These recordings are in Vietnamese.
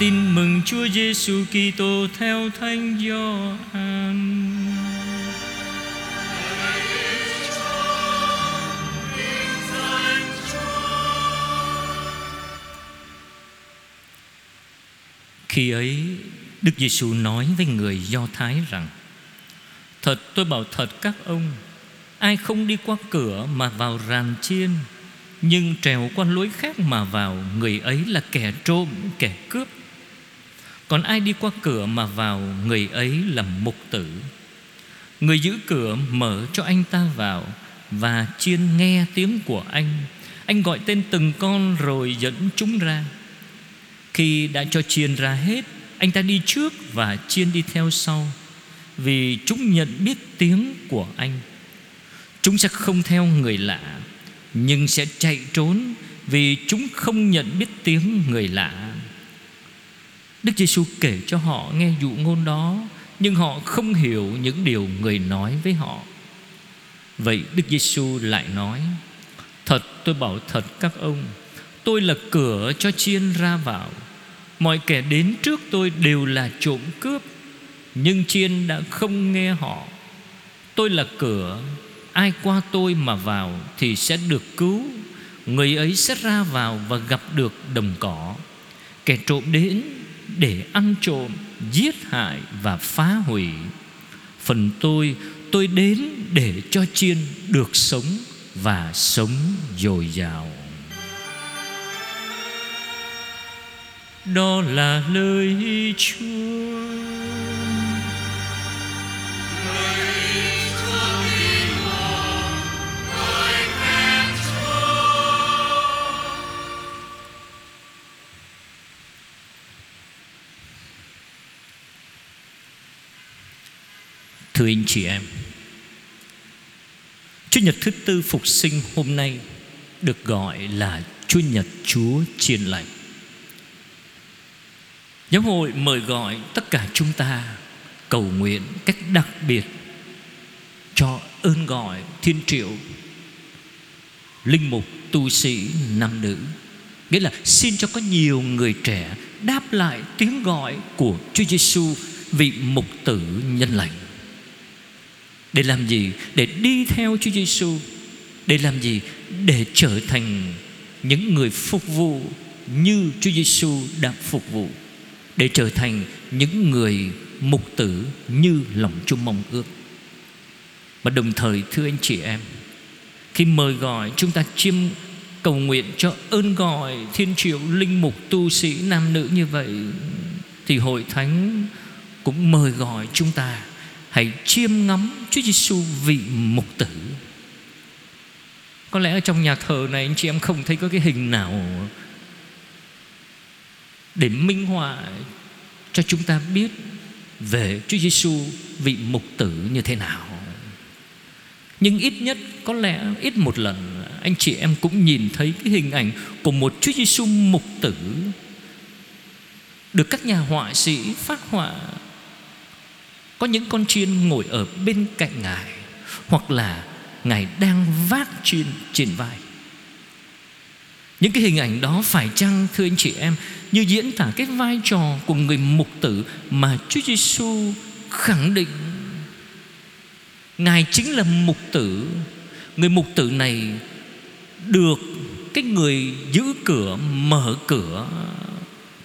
Tin mừng Chúa Giêsu Kitô theo Thánh Gioan. Khi ấy Đức Giêsu nói với người Do Thái rằng Thật tôi bảo thật các ông Ai không đi qua cửa mà vào ràn chiên Nhưng trèo qua lối khác mà vào Người ấy là kẻ trộm, kẻ cướp còn ai đi qua cửa mà vào, Người ấy là mục tử. Người giữ cửa mở cho anh ta vào Và chiên nghe tiếng của anh. Anh gọi tên từng con rồi dẫn chúng ra. Khi đã cho chiên ra hết, Anh ta đi trước và chiên đi theo sau, Vì chúng nhận biết tiếng của anh. Chúng sẽ không theo người lạ, Nhưng sẽ chạy trốn Vì chúng không nhận biết tiếng người lạ. Đức Giêsu kể cho họ nghe dụ ngôn đó, Nhưng họ không hiểu những điều người nói với họ. Vậy Đức Giêsu lại nói, Thật, tôi bảo thật các ông, Tôi là cửa cho chiên ra vào. Mọi kẻ đến trước tôi đều là trộm cướp, Nhưng chiên đã không nghe họ. Tôi là cửa, Ai qua tôi mà vào Thì sẽ được cứu. Người ấy sẽ ra vào và gặp được đồng cỏ. Kẻ trộm đến để ăn trộm, Giết hại và phá hủy. Phần tôi Tôi đến để cho chiên được sống Và sống dồi dào. Đó là lời Chúa. Thưa anh chị em. Chúa Nhật thứ tư phục sinh hôm nay Được gọi là Chúa Nhật Chúa Chiên Lành. Giáo hội mời gọi tất cả chúng ta Cầu nguyện cách đặc biệt Cho ơn gọi thiên triệu, Linh mục tu sĩ nam nữ. Nghĩa là xin cho có nhiều người trẻ Đáp lại tiếng gọi của Chúa Giêsu Vị mục tử nhân lành để làm gì? Để đi theo Chúa Giêsu. Để làm gì? Để trở thành những người phục vụ như Chúa Giêsu đã phục vụ. Để trở thành những người mục tử như lòng Chúa mong ước. Và đồng thời thưa anh chị em, khi mời gọi chúng ta chiêm cầu nguyện cho ơn gọi thiên triệu linh mục tu sĩ nam nữ như vậy thì hội thánh cũng mời gọi chúng ta hãy chiêm ngắm Chúa Giêsu vị mục tử. Có lẽ ở trong nhà thờ này anh chị em không thấy có cái hình nào để minh họa cho chúng ta biết về Chúa Giêsu vị mục tử như thế nào. Nhưng ít nhất, có lẽ ít một lần, anh chị em cũng nhìn thấy cái hình ảnh của một Chúa Giêsu mục tử được các nhà họa sĩ phát họa có những con chiên ngồi ở bên cạnh Ngài, Hoặc là Ngài đang vác chiên trên vai. Những cái hình ảnh đó phải chăng, thưa anh chị em, Như diễn tả cái vai trò của người mục tử Mà Chúa Giêsu khẳng định? Ngài chính là mục tử. Người mục tử này được cái người giữ cửa, mở cửa.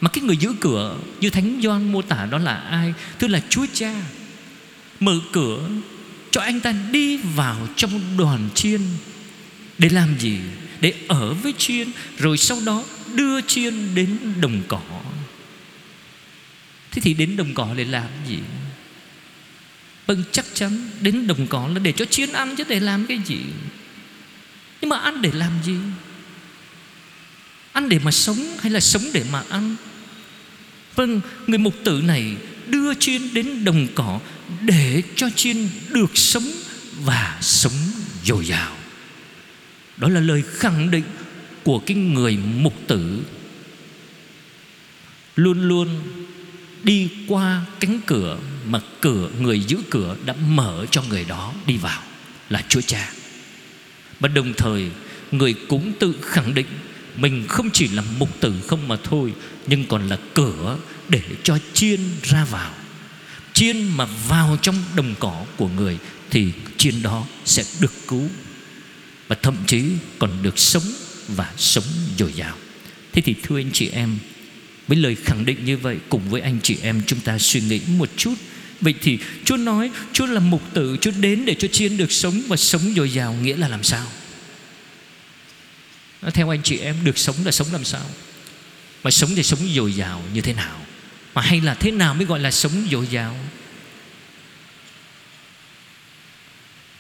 Mà cái người giữ cửa như Thánh Gioan mô tả đó là ai? Tức là Chúa Cha mở cửa cho anh ta đi vào trong đoàn chiên. Để làm gì? Để ở với chiên, rồi sau đó đưa chiên đến đồng cỏ. Thế thì đến đồng cỏ để làm gì? Vâng chắc chắn đến đồng cỏ là để cho chiên ăn chứ để làm cái gì? Nhưng mà ăn để làm gì? Ăn để mà sống hay là sống để mà ăn? Vâng người mục tử này đưa chiên đến đồng cỏ để cho chiên được sống và sống dồi dào. Đó là lời khẳng định của cái người mục tử. Luôn luôn đi qua cánh cửa mà cửa, người giữ cửa đã mở cho người đó đi vào là Chúa Cha. Và đồng thời, người cũng tự khẳng định Mình không chỉ là mục tử không mà thôi, Nhưng còn là cửa để cho chiên ra vào. Chiên mà vào trong đồng cỏ của người Thì chiên đó sẽ được cứu. Và thậm chí còn được sống và sống dồi dào. Thế thì thưa anh chị em, Với lời khẳng định như vậy Cùng với anh chị em chúng ta suy nghĩ một chút. Vậy thì Chúa nói Chúa là mục tử, Chúa đến để cho chiên được sống Và sống dồi dào nghĩa là làm sao? Theo anh chị em, Được sống là sống làm sao? Mà sống thì sống dồi dào như thế nào? Mà hay là thế nào mới gọi là sống dồi dào?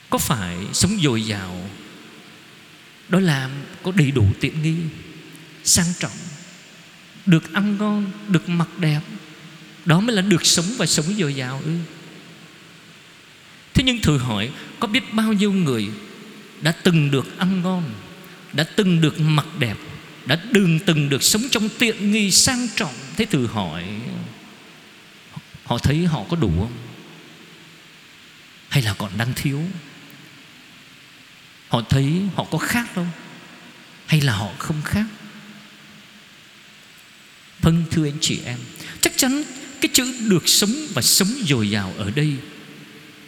Có phải sống dồi dào Đó là có đầy đủ tiện nghi, Sang trọng, Được ăn ngon, Được mặc đẹp, đó mới là được sống và sống dồi dào ư? Thế nhưng thử hỏi, Có biết bao nhiêu người Đã từng được ăn ngon, Đã từng được mặc đẹp, Đã đừng từng được sống trong tiện nghi sang trọng? Thế thử hỏi, Họ thấy họ có đủ không? Hay là còn đang thiếu? Họ thấy họ có khác không? Hay là họ không khác? Vâng thưa anh chị em, Chắc chắn cái chữ được sống và sống dồi dào ở đây,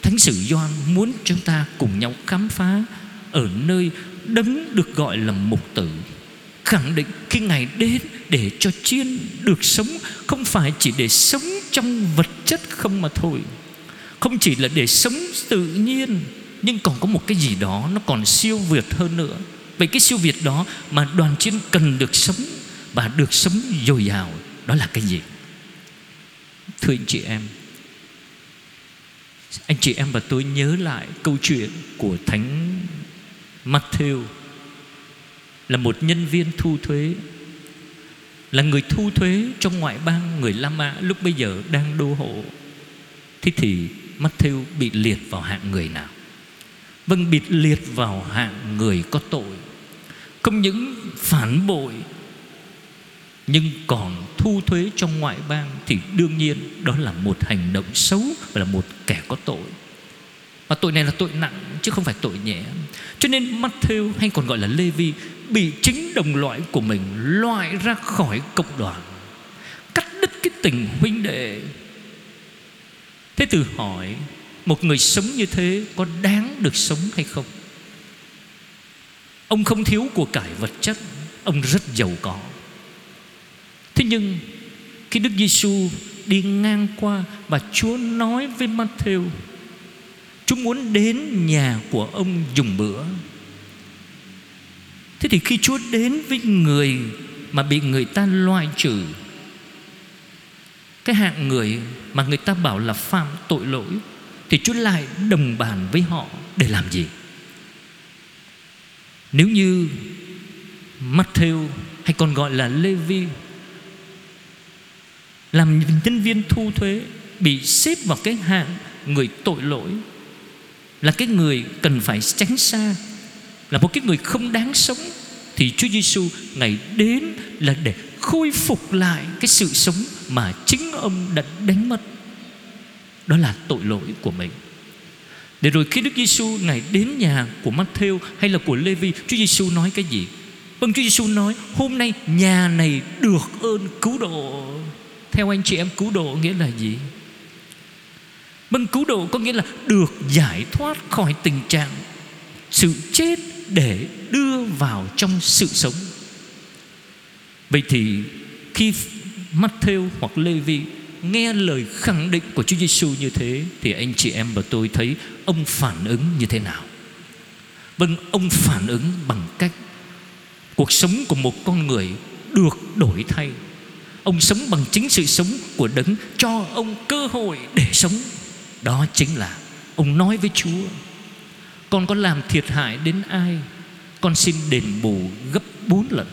Thánh sử Gioan muốn chúng ta cùng nhau khám phá Ở nơi đấng được gọi là mục tử. Khẳng định khi Ngài đến để cho chiên được sống, Không phải chỉ để sống trong vật chất không mà thôi. Không chỉ là để sống tự nhiên, Nhưng còn có một cái gì đó nó còn siêu việt hơn nữa. Vậy cái siêu việt đó mà đoàn chiên cần được sống Và được sống dồi dào, Đó là cái gì? Thưa anh chị em, Anh chị em và tôi nhớ lại câu chuyện của Thánh Matthew. Là một nhân viên thu thuế, Là người thu thuế trong ngoại bang người La Mã Lúc bây giờ đang đô hộ. Thế thì Matthew bị liệt vào hạng người nào? Vâng bị liệt vào hạng người có tội, Không những phản bội, nhưng còn thu thuế trong ngoại bang thì đương nhiên đó là một hành động xấu và là một kẻ có tội và tội này là tội nặng chứ không phải tội nhẹ. Cho nên Matthew hay còn gọi là Levi bị chính đồng loại của mình loại ra khỏi cộng đoàn cắt đứt cái tình huynh đệ. Thế từ hỏi một người sống như thế có đáng được sống hay không? Ông không thiếu của cải vật chất ông rất giàu có. Thế nhưng khi Đức Giêsu đi ngang qua và Chúa nói với Matthew, chúng muốn đến nhà của ông dùng bữa. Thế thì khi Chúa đến với người mà bị người ta loại trừ, cái hạng người mà người ta bảo là phạm tội lỗi, thì Chúa lại đồng bàn với họ để làm gì? Nếu như Matthew hay còn gọi là Levi làm nhân viên thu thuế bị xếp vào cái hạng người tội lỗi là cái người cần phải tránh xa, là một cái người không đáng sống. Thì Chúa Giêsu ngày đến là để khôi phục lại cái sự sống mà chính ông đã đánh mất. Đó là tội lỗi của mình. Để rồi khi Đức Giêsu ngày đến nhà của Matthew hay là của Levi Chúa Giêsu nói cái gì? Vâng Chúa Giêsu nói, hôm nay nhà này được ơn cứu độ. Theo anh chị em, cứu độ nghĩa là gì? Vâng cứu độ có nghĩa là Được giải thoát khỏi tình trạng Sự chết Để đưa vào trong sự sống. Vậy thì Khi Matthew hoặc Levi Nghe lời khẳng định của Chúa Giêsu như thế, Thì anh chị em và tôi thấy Ông phản ứng như thế nào? Vâng ông phản ứng bằng cách Cuộc sống của một con người Được đổi thay. Ông sống bằng chính sự sống của đấng Cho ông cơ hội để sống. Đó chính là Ông nói với Chúa, Con có làm thiệt hại đến ai, Con xin đền bù gấp bốn lần.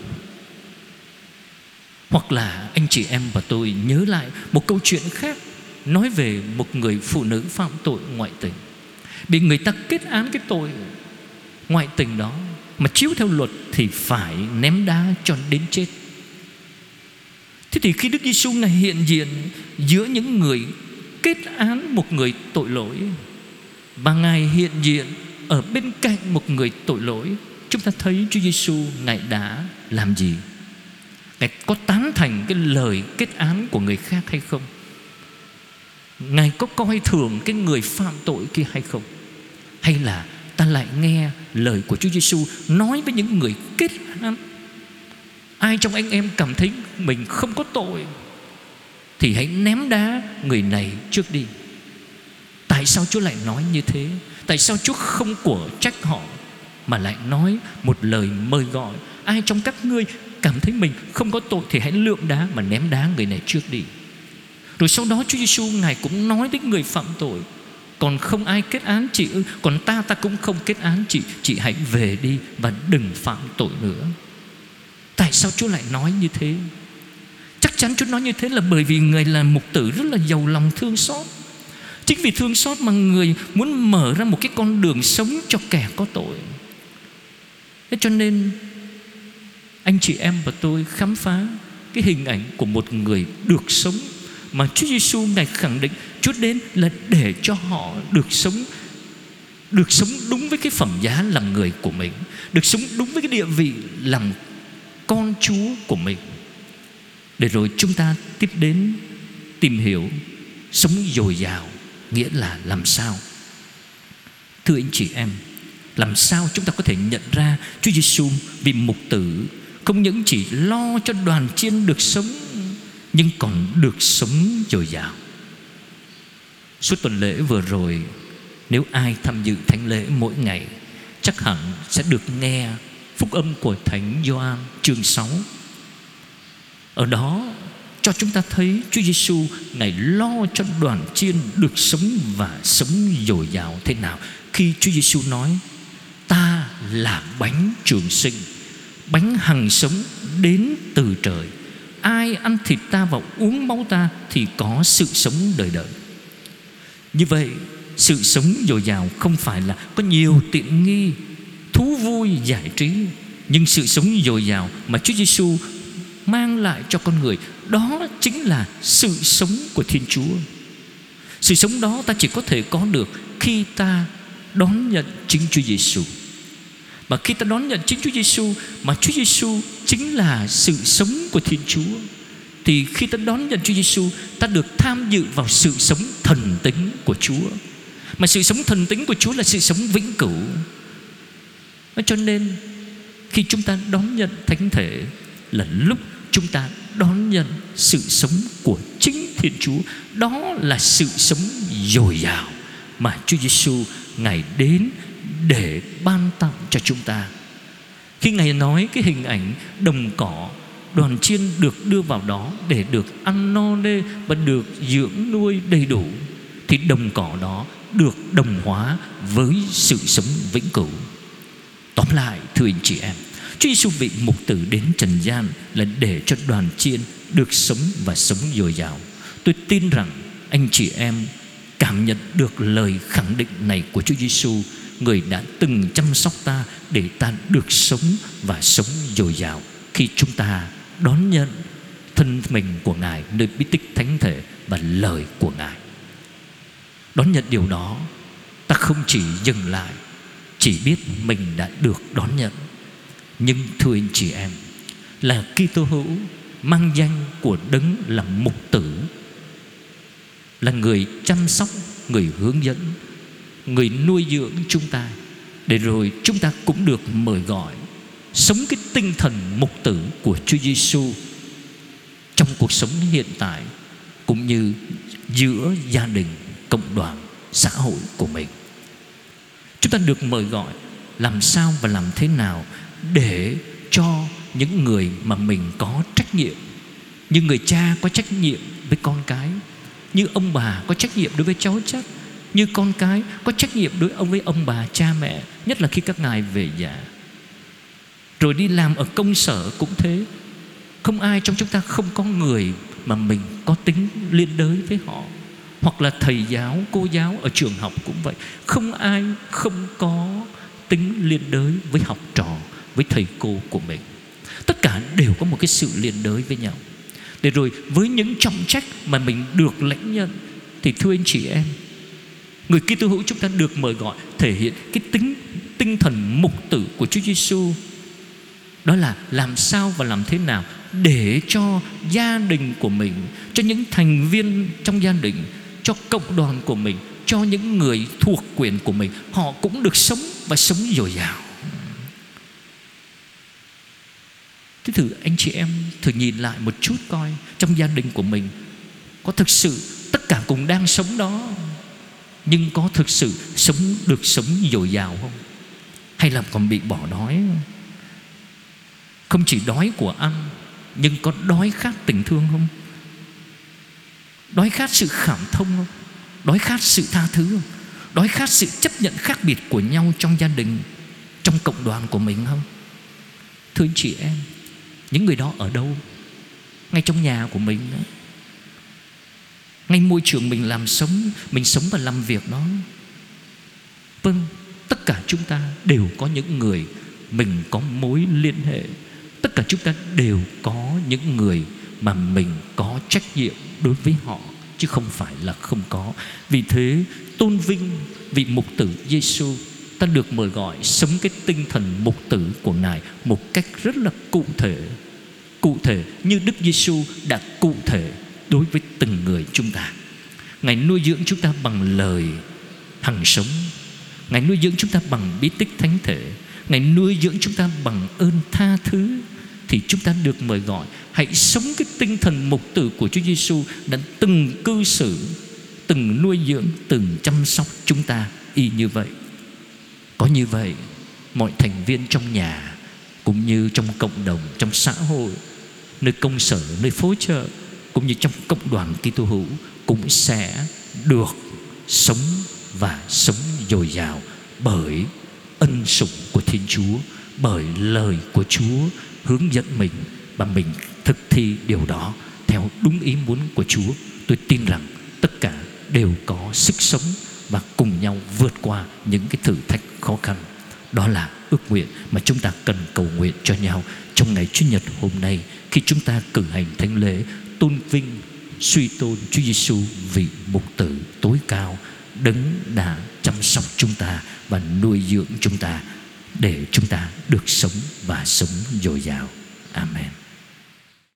Hoặc là anh chị em và tôi nhớ lại Một câu chuyện khác, Nói về một người phụ nữ phạm tội ngoại tình. Bị người ta kết án cái tội Ngoại tình đó Mà chiếu theo luật thì phải ném đá cho đến chết. Thế thì khi Đức Giêsu ngài hiện diện giữa những người kết án một người tội lỗi và ngài hiện diện ở bên cạnh một người tội lỗi, chúng ta thấy Chúa Giêsu ngài đã làm gì? Ngài có tán thành cái lời kết án của người khác hay không? Ngài có coi thường cái người phạm tội kia hay không? Hay là ta lại nghe lời của Chúa Giêsu nói với những người kết án? Ai trong anh em cảm thấy mình không có tội? Thì hãy ném đá người này trước đi. Tại sao Chúa lại nói như thế? Tại sao Chúa không của trách họ, Mà lại nói một lời mời gọi? Ai trong các ngươi cảm thấy mình không có tội Thì hãy lượm đá mà ném đá người này trước đi. Rồi sau đó Chúa Giêsu Ngài cũng nói với người phạm tội, Còn không ai kết án chị ư? Còn ta ta cũng không kết án chị. Chị hãy về đi và đừng phạm tội nữa. Tại sao Chúa lại nói như thế? Chắc chắn Chúa nói như thế là bởi vì Người là mục tử rất là giàu lòng thương xót Chính vì thương xót mà người muốn mở ra một cái con đường sống cho kẻ có tội Thế cho nên anh chị em và tôi khám phá cái hình ảnh của một người được sống mà Chúa Giêsu ngài khẳng định Chúa đến là để cho họ được sống được sống đúng với cái phẩm giá làm người của mình, được sống đúng với cái địa vị làm con Chúa của mình. Để rồi chúng ta tiếp đến tìm hiểu sống dồi dào nghĩa là làm sao? Thưa anh chị em, làm sao chúng ta có thể nhận ra Chúa Giêsu vì mục tử không những chỉ lo cho đoàn chiên được sống nhưng còn được sống dồi dào. Suốt tuần lễ vừa rồi Nếu ai tham dự thánh lễ mỗi ngày Chắc hẳn sẽ được nghe Phúc âm của Thánh Gioan chương 6 ở đó, cho chúng ta thấy Chúa Giêsu ngài lo cho đoàn chiên được sống và sống dồi dào thế nào. Khi Chúa Giêsu nói, ta là bánh trường sinh, bánh hằng sống đến từ trời. Ai ăn thịt ta và uống máu ta thì có sự sống đời đời. Như vậy, sự sống dồi dào không phải là có nhiều tiện nghi, thú vui giải trí, nhưng sự sống dồi dào mà Chúa Giêsu mang lại cho con người, đó chính là sự sống của Thiên Chúa. Sự sống đó ta chỉ có thể có được Khi ta đón nhận chính Chúa Giêsu Mà khi ta đón nhận chính Chúa Giêsu Mà Chúa Giêsu chính là sự sống của Thiên Chúa, Thì khi ta đón nhận Chúa Giêsu Ta được tham dự vào sự sống thần tính của Chúa. Mà sự sống thần tính của Chúa là sự sống vĩnh cửu. Cho nên, khi chúng ta đón nhận Thánh Thể Là lúc chúng ta đón nhận sự sống của chính Thiên Chúa. Đó là sự sống dồi dào mà Chúa Giêsu ngài đến để ban tặng cho chúng ta. Khi ngài nói cái hình ảnh đồng cỏ, đoàn chiên được đưa vào đó để được ăn no nê và được dưỡng nuôi đầy đủ, thì đồng cỏ đó được đồng hóa với sự sống vĩnh cửu. Tóm lại, thưa anh chị em Chúa Giêsu vị mục tử đến trần gian là để cho đoàn chiên được sống và sống dồi dào. Tôi tin rằng anh chị em cảm nhận được lời khẳng định này của Chúa Giêsu, người đã từng chăm sóc ta để ta được sống và sống dồi dào khi chúng ta đón nhận thân mình của Ngài nơi bí tích thánh thể và lời của Ngài. Đón nhận điều đó, ta không chỉ dừng lại, chỉ biết mình đã được đón nhận nhưng thưa anh chị em, Là Kitô hữu Mang danh của đấng là mục tử, Là người chăm sóc, Người hướng dẫn, Người nuôi dưỡng chúng ta, Để rồi chúng ta cũng được mời gọi, Sống cái tinh thần mục tử của Chúa Giêsu Trong cuộc sống hiện tại, Cũng như giữa gia đình, Cộng đoàn, xã hội của mình. Chúng ta được mời gọi Làm sao và làm thế nào để cho những người mà mình có trách nhiệm như người cha có trách nhiệm với con cái, như ông bà có trách nhiệm đối với cháu chắc, như con cái có trách nhiệm đối với ông bà, cha mẹ, nhất là khi các ngài về già rồi đi làm ở công sở cũng thế. Không ai trong chúng ta không có người mà mình có tính liên đới với họ. Hoặc là thầy giáo, cô giáo ở trường học cũng vậy. Không ai không có tính liên đới với học trò với thầy cô của mình. Tất cả đều có một cái sự liên đới với nhau. Để rồi với những trọng trách mà mình được lãnh nhận thì thưa anh chị em, người Kitô hữu chúng ta được mời gọi thể hiện cái tính, tinh thần mục tử của Chúa Giêsu đó là làm sao và làm thế nào để cho gia đình của mình, cho những thành viên trong gia đình, cho cộng đoàn của mình, cho những người thuộc quyền của mình, họ cũng được sống và sống dồi dào. Thế thử anh chị em thử nhìn lại một chút coi, trong gia đình của mình, có thực sự tất cả cùng đang sống đó, nhưng có thực sự sống, được sống dồi dào không? Hay là còn bị bỏ đói? Không chỉ đói của ăn, nhưng có đói khát tình thương không? Đói khát sự cảm thông không? Đói khát sự tha thứ không? Đói khát sự chấp nhận khác biệt của nhau trong gia đình, trong cộng đoàn của mình không? Thưa anh chị em những người đó ở đâu? Ngay trong nhà của mình đó ngay môi trường mình làm sống, mình sống và làm việc đó vâng tất cả chúng ta đều có những người mình có mối liên hệ. Tất cả chúng ta đều có những người mà mình có trách nhiệm đối với họ, chứ không phải là không có. Vì thế, tôn vinh vị mục tử Giêsu ta được mời gọi sống cái tinh thần mục tử của ngài một cách rất là cụ thể cụ thể như Đức Giêsu đã cụ thể đối với từng người chúng ta. Ngài nuôi dưỡng chúng ta bằng lời hằng sống. Ngài nuôi dưỡng chúng ta bằng bí tích thánh thể. Ngài nuôi dưỡng chúng ta bằng ơn tha thứ. Thì chúng ta được mời gọi. Hãy sống cái tinh thần mục tử của Chúa Giêsu đã từng cư xử, từng nuôi dưỡng, từng chăm sóc chúng ta y như vậy. Có như vậy, mọi thành viên trong nhà cũng như trong cộng đồng, trong xã hội, nơi công sở, nơi phố chợ cũng như trong cộng đoàn Kitô hữu cũng sẽ được sống và sống dồi dào bởi ân sủng của Thiên Chúa, bởi lời của Chúa hướng dẫn mình và mình thực thi điều đó theo đúng ý muốn của Chúa. Tôi tin rằng tất cả đều có sức sống và cùng nhau vượt qua những cái thử thách khó khăn. Đó là ước nguyện mà chúng ta cần cầu nguyện cho nhau trong ngày Chủ nhật hôm nay, khi chúng ta cử hành thánh lễ, tôn vinh, suy tôn Chúa Giêsu vị mục tử tối cao, đấng đã chăm sóc chúng ta và nuôi dưỡng chúng ta để chúng ta được sống và sống dồi dào. Amen.